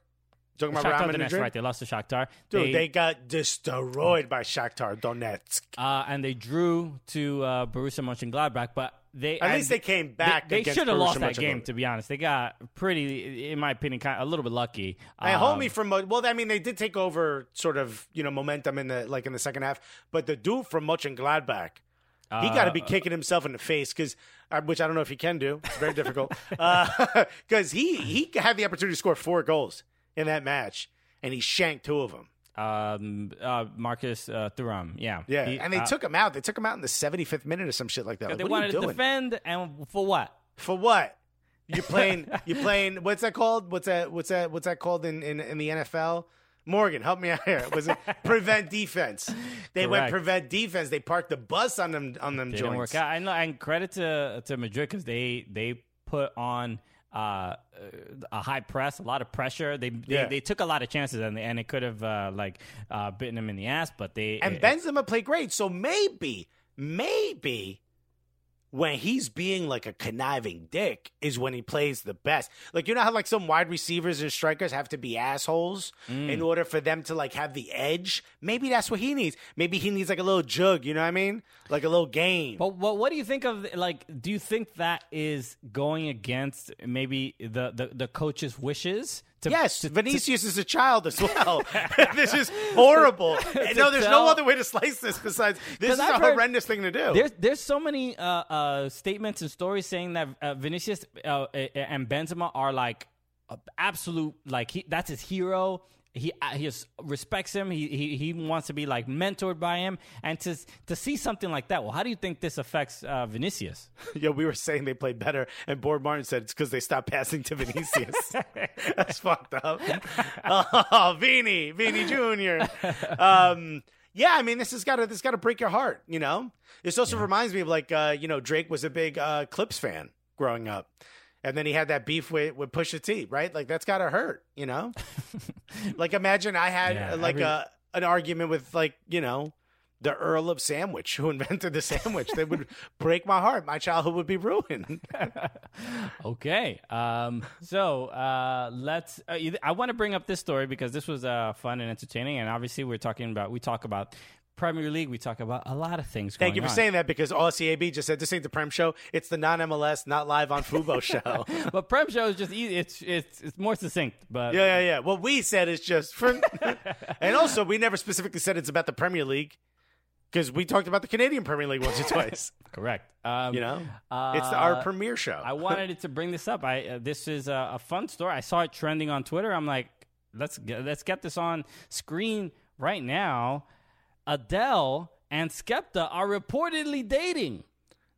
Talking about Shakhtar Donetsk, right? They lost to Shakhtar. Dude, they, got destroyed by Shakhtar Donetsk. uh, and they drew to uh, Borussia Mönchengladbach, but they At least they came back They, against should have lost that game. To be honest, they got pretty, in my opinion, kind of, a little bit lucky. And Um, homie from well, I mean, they did take over sort of you know momentum in the like in the second half, but the dude from Mönchengladbach, he got to Uh, be kicking himself in the face because, which I don't know if he can do. It's very difficult because he he had the opportunity to score four goals in that match, and he shanked two of them. um, uh, Marcus uh, Thuram. Yeah, Yeah, He- and they uh, took him out. They took him out in the 75th minute or some shit like that. Like, They wanted to defend, and for what? For what? You're playing? you're playing? What's that called? What's that? What's that? What's that called in, in, in the NFL? Morgan, help me out here. Was it prevent defense? They went prevent defense. They parked the bus on them on them Didn't joints. work out. I know, and credit to to Madrid because they they put on. Uh, a high press, a lot of pressure. They they, Yeah. they took a lot of chances, and and it could have uh, like uh, bitten them in the ass. But they And it- Benzema played great. So maybe, maybe when he's being like a conniving dick is when he plays the best. Like you know how like some wide receivers and strikers have to be assholes Mm. in order for them to like have the edge. Maybe that's what he needs. Maybe he needs like a little jug. You know what I mean? Like a little game. But what what do you think of like? Do you think that is going against maybe the the, the coach's wishes? To, Yes, to- to- Vinicius is a child as well. this is horrible. no, there's tell- no other way to slice this besides this is a I've heard- horrendous thing to do. There's there's so many uh, uh, statements and stories saying that uh, Vinicius uh, and Benzema are like absolute like he, that's his hero. He uh, he just respects him. He, he he wants to be like mentored by him. And to to see something like that, well, how do you think this affects uh, Vinicius? Yo, we were saying they played better, and Board Martin said it's because they stopped passing to Vinicius. That's fucked up. Oh, Vini, Vini Junior. Um, yeah, I mean, this has got to this got to break your heart. You know, this also reminds me of like uh, you know Drake was a big uh, Clips fan growing up, and then he had that beef with with Pusha T, right? Like that's got to hurt. You know, like imagine I had Yeah, uh, like every- a an argument with like you know the Earl of Sandwich, who invented the sandwich. that would break my heart. My childhood would be ruined. Okay. Um, so uh, let's. Uh, I want to bring up this story because this was uh, fun and entertaining, and obviously we're talking about we talk about Premier League. We talk about a lot of things. Thank you for on. saying that because all CAB just said this ain't the Prem show. It's the non MLS, not live on Fubo show. But Prem show is just easy. It's it's it's more succinct. But yeah, yeah, yeah. What we said is just for, and also we never specifically said it's about the Premier League because we talked about the Canadian Premier League once or twice. correct. Um, You know, uh, it's our premiere show. I wanted to bring this up. I uh, this is a, a fun story. I saw it trending on Twitter. I'm like, let's get, let's get this on screen right now. Adele and Skepta are reportedly dating.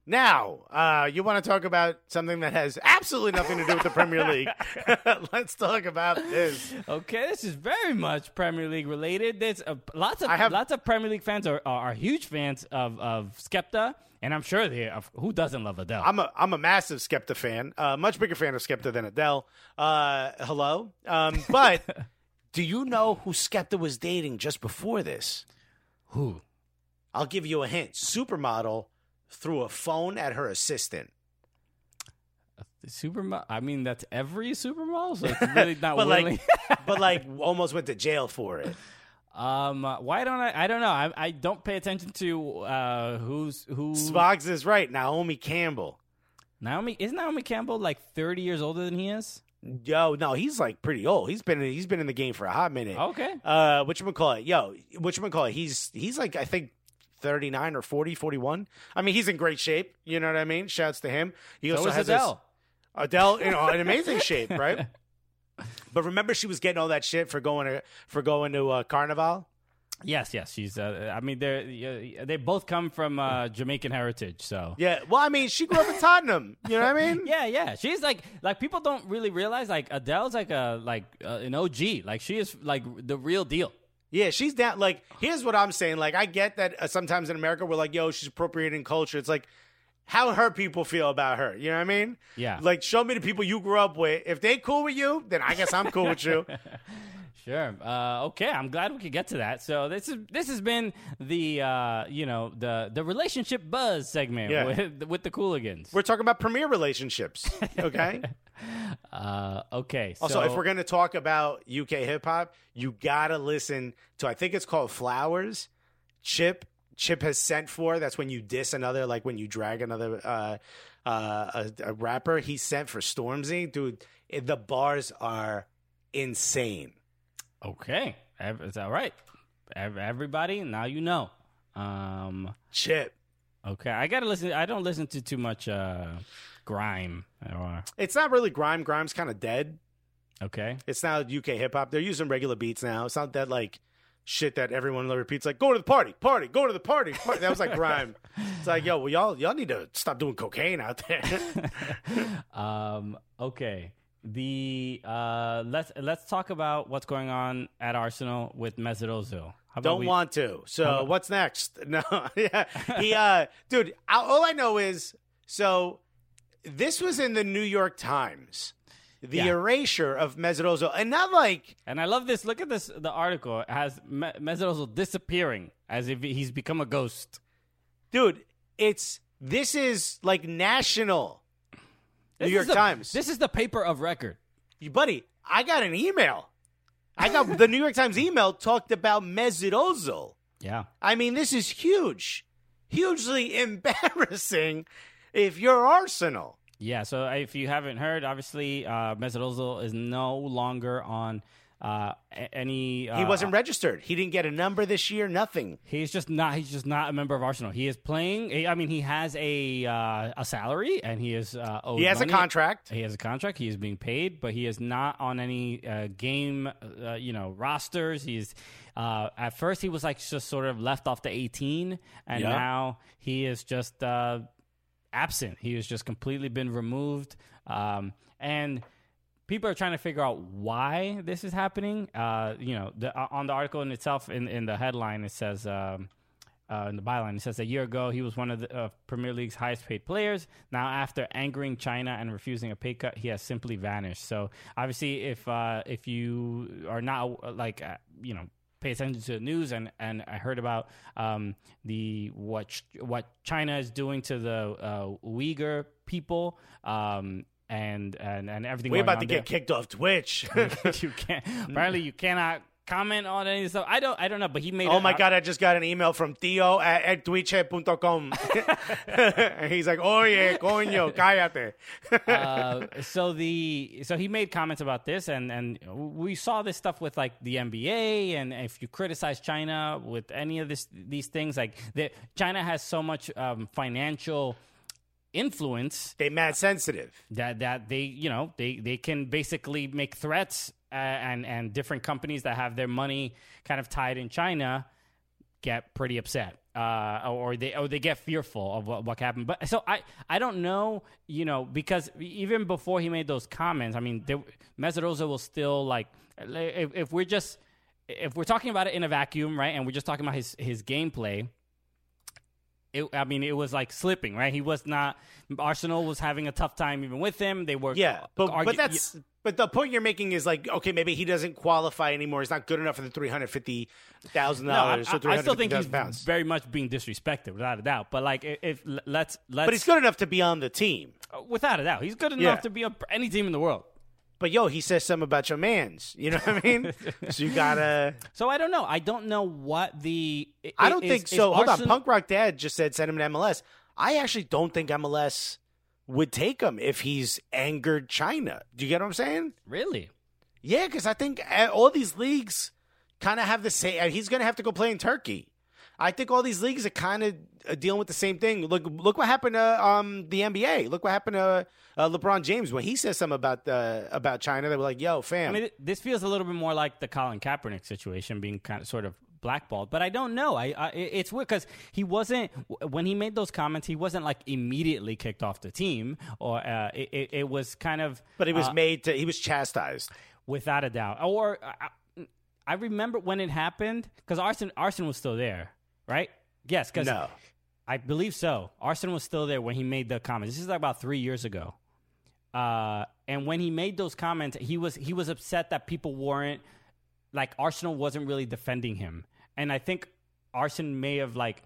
Now, uh, you want to talk about something that has absolutely nothing to do with the Premier League? Let's talk about this. Okay, this is very much Premier League related. There's uh, lots of have- lots of Premier League fans are, are, are huge fans of of Skepta, and I'm sure they of, who doesn't love Adele. I'm a I'm a massive Skepta fan, uh, much bigger fan of Skepta than Adele. Uh, hello, um, but do you know who Skepta was dating just before this? Who? I'll give you a hint. Supermodel threw a phone at her assistant. Supermodel. I mean, that's every supermodel, so it's really not but willing. like, but like, almost went to jail for it. um, why don't I? I don't know. I, I don't pay attention to uh, who's who. Spogs is right. Naomi Campbell. Naomi is Naomi Campbell like 30 years older than he is. Yo, no, he's like pretty old. He's been he's been in the game for a hot minute. Okay. Uh, what you call it? Yo, what you call it? He's he's like I think 39 or 40, 41. I mean, he's in great shape. You know what I mean? Shouts to him. He So also has Adele. This, Adele, you know, in amazing shape, right? But remember, she was getting all that shit for going to for going to uh, Carnival. Yes, yes. She's. Uh, I mean, they're uh, they both come from uh, Jamaican heritage, so. Yeah. Well, I mean, she grew up in Tottenham. You know what I mean? Yeah, yeah. She's like like people don't really realize like Adele's like a like uh, an OG. Like she is like the real deal. Yeah, she's down. Like, here's what I'm saying. Like, I get that uh, sometimes in America we're like, "Yo, she's appropriating culture." It's like, how her people feel about her. You know what I mean? Yeah. Like, show me the people you grew up with. If they cool with you, then I guess I'm cool with you. Sure. Uh, okay, I'm glad we could get to that. So this is this has been the uh, you know the the relationship buzz segment Yeah. with with the Cooligans. We're talking about premier relationships. Okay. Uh, okay. also, so, if we're gonna talk about UK hip hop, you gotta listen to. I think it's called Flowers. Chip Chip has sent for. That's when you diss another, like when you drag another uh, uh, a, a rapper. He sent for Stormzy, dude. it- the bars are insane. Okay, it's all right. Everybody, now you know. Um, Chip. okay, I gotta listen. I don't listen to too much uh, grime. Or, It's not really grime. Grime's kind of dead. okay. It's now UK hip hop. They're using regular beats now. It's not that like shit that everyone repeats like go to the party, party, go to the party. party. That was like grime. It's like yo, well, y'all y'all need to stop doing cocaine out there. Um, okay. The uh, let's let's talk about what's going on at Arsenal with Mesut Ozil. Don't we- want to. So what's next? No, yeah, he uh, dude. All I know is so this was in the New York Times. The Yeah. erasure of Mesut Ozil, and not like And I love this. Look at this. The article it has Me- Mesut Ozil disappearing as if he's become a ghost. dude. It's this is like national. New York the- Times. This is the paper of record. You- buddy, I got an email. I got the New York Times email talked about Mesut Ozil. Yeah. I mean, this is huge, hugely embarrassing. If you're Arsenal, Yeah. So if you haven't heard, obviously uh, Mesut Ozil is no longer on uh, any. Uh, he wasn't registered. He didn't get a number this year. Nothing. He's just not. He's just not a member of Arsenal. He is playing. I mean, he has a uh, a salary and he is. Uh, He has a contract. He has a contract. He is being paid, but he is not on any uh, game, uh, you know, rosters. He's uh, at first he was like just sort of left off the 18, and Yeah. now he is just uh, absent. He has just completely been removed, um, and people are trying to figure out why this is happening. Uh, you know, the, uh, on the article in itself, in in the headline, it says. Um, uh, in the byline, it says a year ago he was one of the uh, Premier League's highest paid players. Now, after angering China and refusing a pay cut, he has simply vanished. So, obviously, if uh, if you are not uh, like uh, you know pay attention to the news and and I heard about um, the what what China is doing to the Uyghur people. Um, and, and and everything. We're about to there. get kicked off Twitch. you can't. Apparently, you cannot comment on any stuff. I don't. I don't know. But he made. oh my god! I just got an email from Theo at, twitch.com. and he's like, "Oye, coño, cállate." uh, so the so he made comments about this, and and we saw this stuff with like the NBA, and if you criticize China with any of this these things, like that, China has so much um, financial influence they mad sensitive. that that they you know they they can basically make threats uh, and and different companies that have their money kind of tied in China get pretty upset. Uh, or they or they get fearful of what, what happened. But so I I don't know, you know, because even before he made those comments, I mean, Ozil will still like if, if we're just if we're talking about it in a vacuum, right, and we're just talking about his his gameplay. It, I mean, it was like slipping, right? He was not. Arsenal was having a tough time even with him. They were, Yeah, but but that's but the point you're making is like okay, maybe he doesn't qualify anymore. He's not good enough for the three hundred fifty thousand No, I, dollars. I- So I still think he's pounds. very much being disrespected, without a doubt. But like, if, if let's let's, But he's good enough to be on the team. Uh, without a doubt, he's good enough Yeah. to be on any team in the world. But yo, he says something about your man's. You know what I mean? so you gotta. So I don't know. I don't know what the. I don't is- think so. Hold on, Punk Rock Dad just said send him to MLS. I actually don't think MLS would take him if he's angered China. Do you get what I'm saying? Really? Yeah, because I think uh, all these leagues kind of have the same. He's going to have to go play in Turkey. I think all these leagues are kind of uh, dealing with the same thing. Look, look what happened to um, the NBA. Look what happened to uh, LeBron James when he says something about uh, about China. They were like, "Yo, fam." I mean, this feels a little bit more like the Colin Kaepernick situation, being kind of sort of blackballed. But I don't know. I, I it's weird because he wasn't when he made those comments. He wasn't like immediately kicked off the team, or uh, it, it, it was kind of. but he was uh, made to. He was chastised. without a doubt. Or I, I remember when it happened because Arsene Arsene was still there, right? Yes, because No. I believe so. Arsene was still there when he made the comments. This is like about three years ago. Uh, and when he made those comments, he was he was upset that people weren't like Arsenal wasn't really defending him, and I think Arsene may have like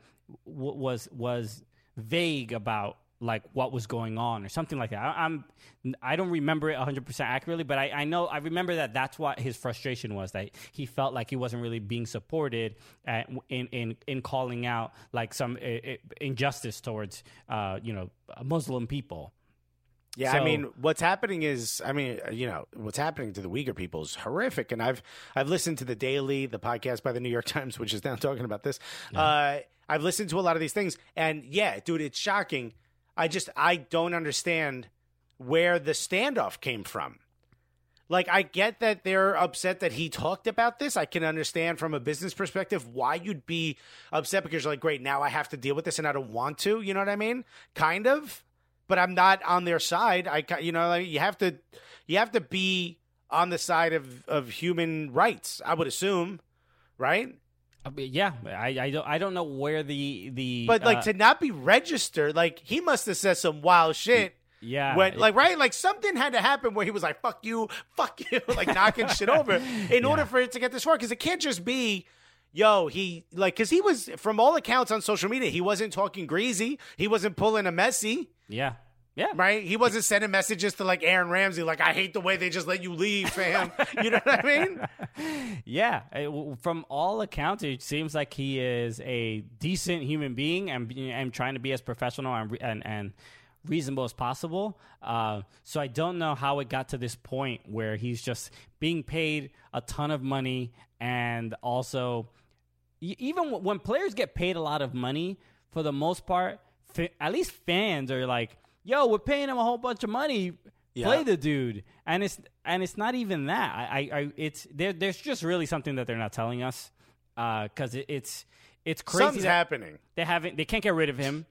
w- was was vague about like what was going on or something like that. I, I'm I don't remember it 100 percent accurately, but I, I know I remember that that's what his frustration was that he felt like he wasn't really being supported at, in in in calling out like some uh, injustice towards uh you know Muslim people. Yeah, I mean, what's happening is, I mean, you know, what's happening to the Uyghur people is horrific. And I've I've listened to the Daily, the podcast by the New York Times, which is now talking about this. Uh, I've listened to a lot of these things, and yeah, dude, it's shocking. I just I don't understand where the standoff came from. Like, I get that they're upset that he talked about this. I can understand from a business perspective why you'd be upset because you're like, great, now I have to deal with this and I don't want to. You know what I mean? Kind of but I'm not on their side. I, you know, like, you have to, you have to be on the side of of human rights. I would assume, right? I mean, yeah, I, I don't I don't know where the the But like uh, to not be registered, like he must have said some wild shit. yeah When, like right, like something had to happen where he was like "fuck you, fuck you," like knocking shit over in order for it to get this far. Because it can't just be, yo, he like because he was from all accounts on social media, he wasn't talking greasy, he wasn't pulling a messy. yeah yeah right? He wasn't sending messages to like Aaron Ramsey, like I hate the way they just let you leave, fam. you know what I mean? Yeah, uh, from all accounts, it seems like he is a decent human being and and trying to be as professional and and, and reasonable as possible. Uh, so I don't know how it got to this point where he's just being paid a ton of money and also even when players get paid a lot of money, for the most part, at least fans are like, "Yo, we're paying him a whole bunch of money. Play the dude." And it's and it's not even that. I, I, I it's there. There's just really something that they're not telling us because it, it's it's crazy. Something's happening. They haven't. They can't get rid of him.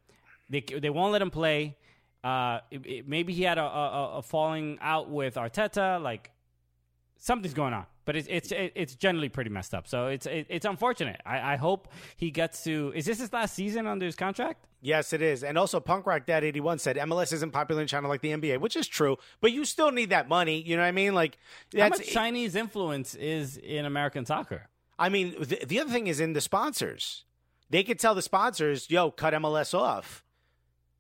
They they won't let him play. Uh, it- it- maybe he had a, a, a falling out with Arteta. Like something's going on, but it's it's it's generally pretty messed up. So it's it's unfortunate. I, I hope he gets to. Is this his last season under his contract? Yes, it is. And also, Punk Rock Dad eighty one said MLS isn't popular in China like the NBA, which is true. But you still need that money. You know what I mean? Like How much Chinese influence is in American soccer? I mean, the, the other thing is in the sponsors. They could tell the sponsors, "Yo, cut MLS off."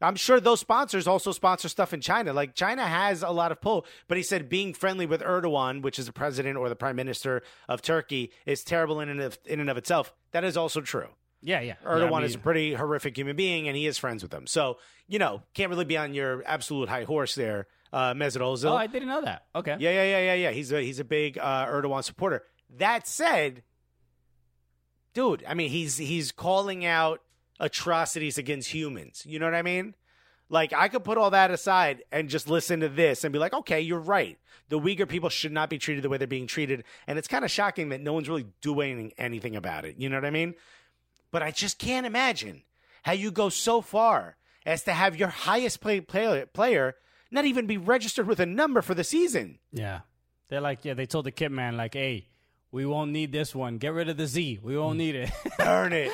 I'm sure those sponsors also sponsor stuff in China. Like China has a lot of pull, but he said being friendly with Erdogan, which is the president or the prime minister of Turkey, is terrible in and of, in and of itself. That is also true. Yeah, yeah. Erdogan yeah, I is a pretty horrific human being, and he is friends with them. So you know, can't really be on your absolute high horse there, uh, Mesut Ozil. Oh, I didn't know that. Okay. Yeah, yeah, yeah, yeah, yeah. He's a he's a big uh, Erdogan supporter. That said, dude, I mean, he's he's calling out atrocities against humans. You know what I mean? Like I could put all that aside and just listen to this and be like, okay, you're right. The Uyghur people should not be treated the way they're being treated, and it's kind of shocking that no one's really doing anything about it. You know what I mean? But I just can't imagine how you go so far as to have your highest play, player player not even be registered with a number for the season. Yeah. They're like, yeah, they told the kit man, like, hey, we won't need this one. Get rid of the Z. We won't need it. Burn it.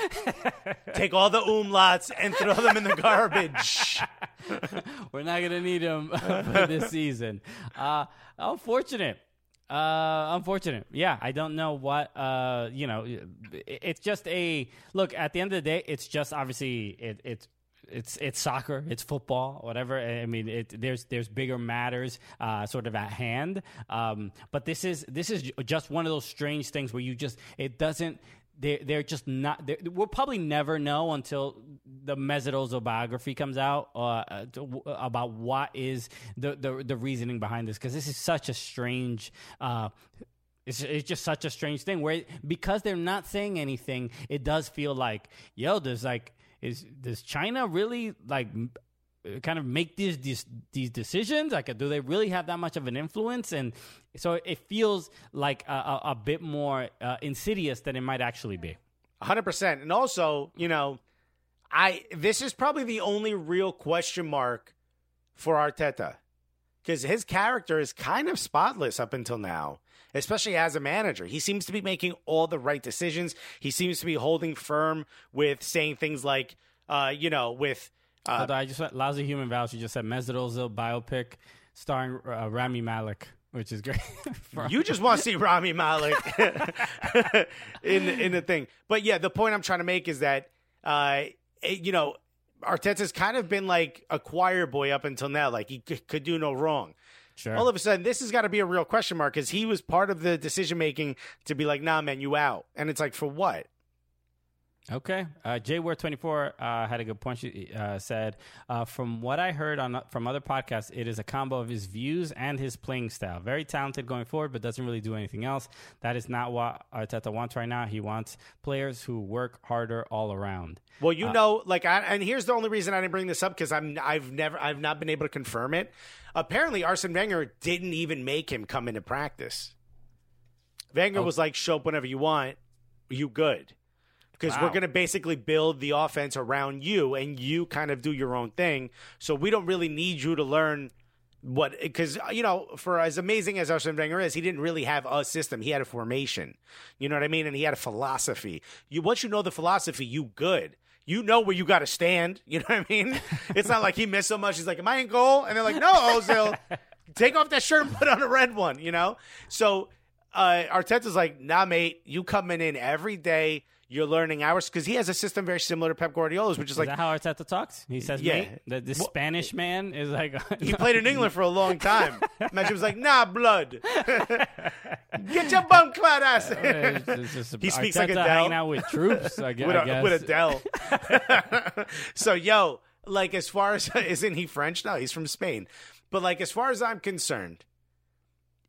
Take all the umlauts and throw them in the garbage. We're not going to need them for this season. Uh, unfortunate. Uh, unfortunate. Yeah, I don't know what. Uh, you know, it's just a look. At the end of the day, it's just obviously it, it's it's it's soccer, it's football, whatever. I mean, it, there's there's bigger matters uh, sort of at hand. Um, but this is this is just one of those strange things where you just it doesn't. They're, they're just not. They're, we'll probably never know until the Mesut biography comes out uh, to, about what is the, the the reasoning behind this because this is such a strange. Uh, it's, it's just such a strange thing where because they're not saying anything, it does feel like yo, there's like is does China really like kind of make these these these decisions? Like, do they really have that much of an influence? And so it feels like a, a, a bit more uh, insidious than it might actually be. Hundred percent, and also, you know, I this is probably the only real question mark for Arteta because his character is kind of spotless up until now especially as a manager. He seems to be making all the right decisions. He seems to be holding firm with saying things like, uh, you know, with. Uh, I just lousy human values. You just said Mesut biopic starring uh, Rami Malek, which is great. you just want to see Rami Malek in in the thing, but yeah, the point I'm trying to make is that, uh, it, you know, Arteta's kind of been like a choir boy up until now. Like he c- could do no wrong. Sure. All of a sudden, this has got to be a real question mark because he was part of the decision making to be like, nah, man, you out. And it's like, for what? Okay. Uh, JWare24 uh, had a good point. She uh, said, uh, from what I heard on from other podcasts, it is a combo of his views and his playing style. Very talented going forward, but doesn't really do anything else. That is not what Arteta wants right now. He wants players who work harder all around. Well, you uh, know, like, I, and here's the only reason I didn't bring this up because I'm I've never I've not been able to confirm it. Apparently, Arsene Wenger didn't even make him come into practice. Wenger oh. was like, "Show up whenever you want. You good." Because wow. we're going to basically build the offense around you and you kind of do your own thing. So we don't really need you to learn what because you know for as amazing as Arsene Wenger is, he didn't really have a system. He had a formation. You know what I mean? And he had a philosophy. You once you know the philosophy, you good. You know where you got to stand. You know what I mean? it's not like he missed so much. He's like, "Am I in goal?" And they're like, "No, Ozil, take off that shirt and put on a red one." You know. So uh, Arteta's like, "Nah, mate, you coming in every day." You're learning ours because he has a system very similar to Pep Guardiola's, which is, is like that how Arteta talks. He says, "Yeah, mate, the, the well, Spanish man is like." he played in England for a long time. Imagine was like, "Nah, blood, get your bum clad ass." Uh, he speaks Arteta like Adele. hanging out with troops. I guess, with, guess. with Adele. so, yo, like as far as isn't he French? No, he's from Spain. But like as far as I'm concerned,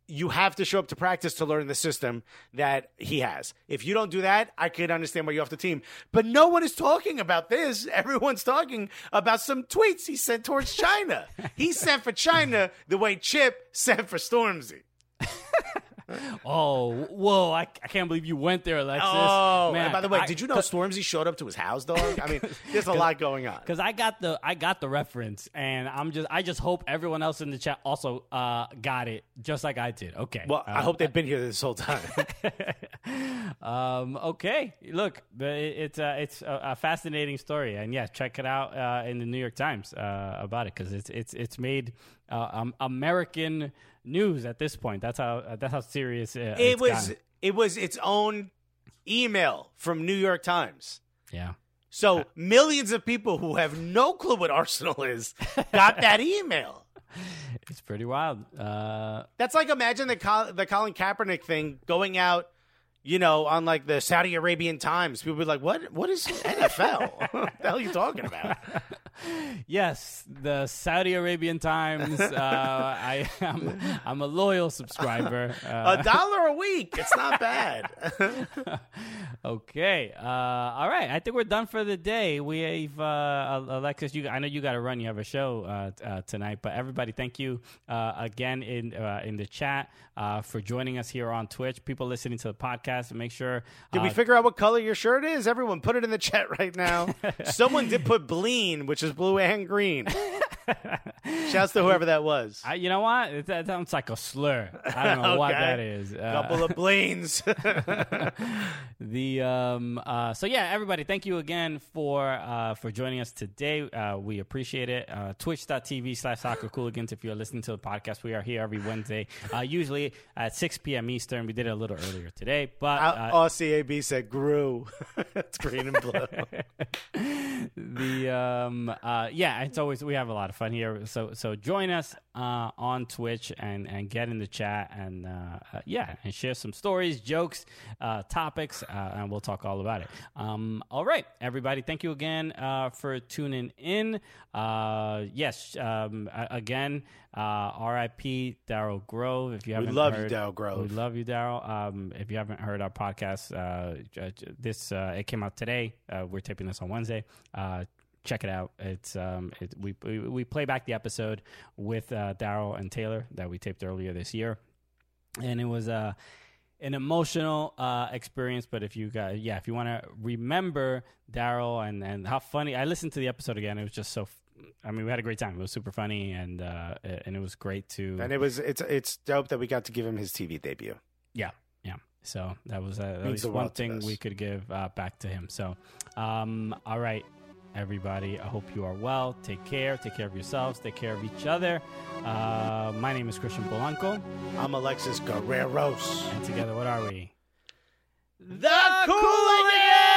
you have to show up to practice to learn the system that he has. If you don't do that, I could understand why you're off the team. But no one is talking about this. Everyone's talking about some tweets he sent towards China. he sent for China the way Chip sent for Stormzy. oh, whoa! I, I can't believe you went there, Alexis. Oh, man! by the way, I, did you know Stormzy showed up to his house, dog? I mean, there's a lot going on. Because I got the I got the reference, and I'm just I just hope everyone else in the chat also uh, got it, just like I did. Okay. Well, uh, I hope they've been here this whole time. um, okay, look, it's uh, it's a, a, fascinating story, and yeah, check it out uh, in the New York Times uh, about it because it's it's it's made uh, um, American news at this point. That's how uh, that's how serious uh, it was. Gotten. It was its own email from New York Times. Yeah. So millions of people who have no clue what Arsenal is got that email. It's pretty wild. Uh, That's like imagine the Col- the Colin Kaepernick thing going out, you know, on like the Saudi Arabian Times, people would be like, "What? What is NFL? what the hell are you talking about?" Yes, the Saudi Arabian Times. Uh, I am I'm a loyal subscriber. Uh, A dollar a week. It's not bad. okay. Uh, all right. I think we're done for the day. We've uh, Alexis. You, I know you got to run. You have a show uh, uh, tonight. But everybody, thank you uh, again in uh, in the chat uh, for joining us here on Twitch. People listening to the podcast, make sure. Did we uh, figure out what color your shirt is? Everyone, put it in the chat right now. Someone did put bleen, which is blue and green. Shouts to whoever that was. I, you know what? It- That sounds like a slur. I don't know what Okay. that is. Uh, Couple of bleens. the um uh so yeah everybody thank you again for uh for joining us today uh we appreciate it uh twitch.tv slash soccer cooligans if you're listening to the podcast we are here every wednesday uh usually at 6 p.m eastern we did it a little earlier today but uh, All CAB said grew. it's green and blue. the um uh yeah it's always we have a lot of fun here. So so join us uh on twitch and and get in the chat and uh, uh yeah and share some stories jokes uh topics uh, and we'll talk all about it. Um all right everybody thank you again uh for tuning in. Uh yes um again uh rip daryl grove if you haven't love you, Daryl Grove. we love you daryl. Um if you haven't heard our podcast uh this uh it came out today. Uh we're taping this on wednesday. Uh check it out. It's um, it, we, we we play back the episode with uh, Daryl and Taylor that we taped earlier this year, and it was uh, an emotional uh, experience. But if you guys, yeah, if you want to remember Daryl and and how funny, I listened to the episode again. It was just so. f- I mean, we had a great time. It was super funny, and uh, and it was great to. and it was it's it's dope that we got to give him his TV debut. Yeah, yeah. So that was uh, at least one thing we could give uh, back to him. So, um, all right, everybody. I hope you are well. Take care. Take care of yourselves. Take care of each other. Uh, my name is Christian Polanco, I'm Alexis Guerreros. and together, what are we? The the Cooligans!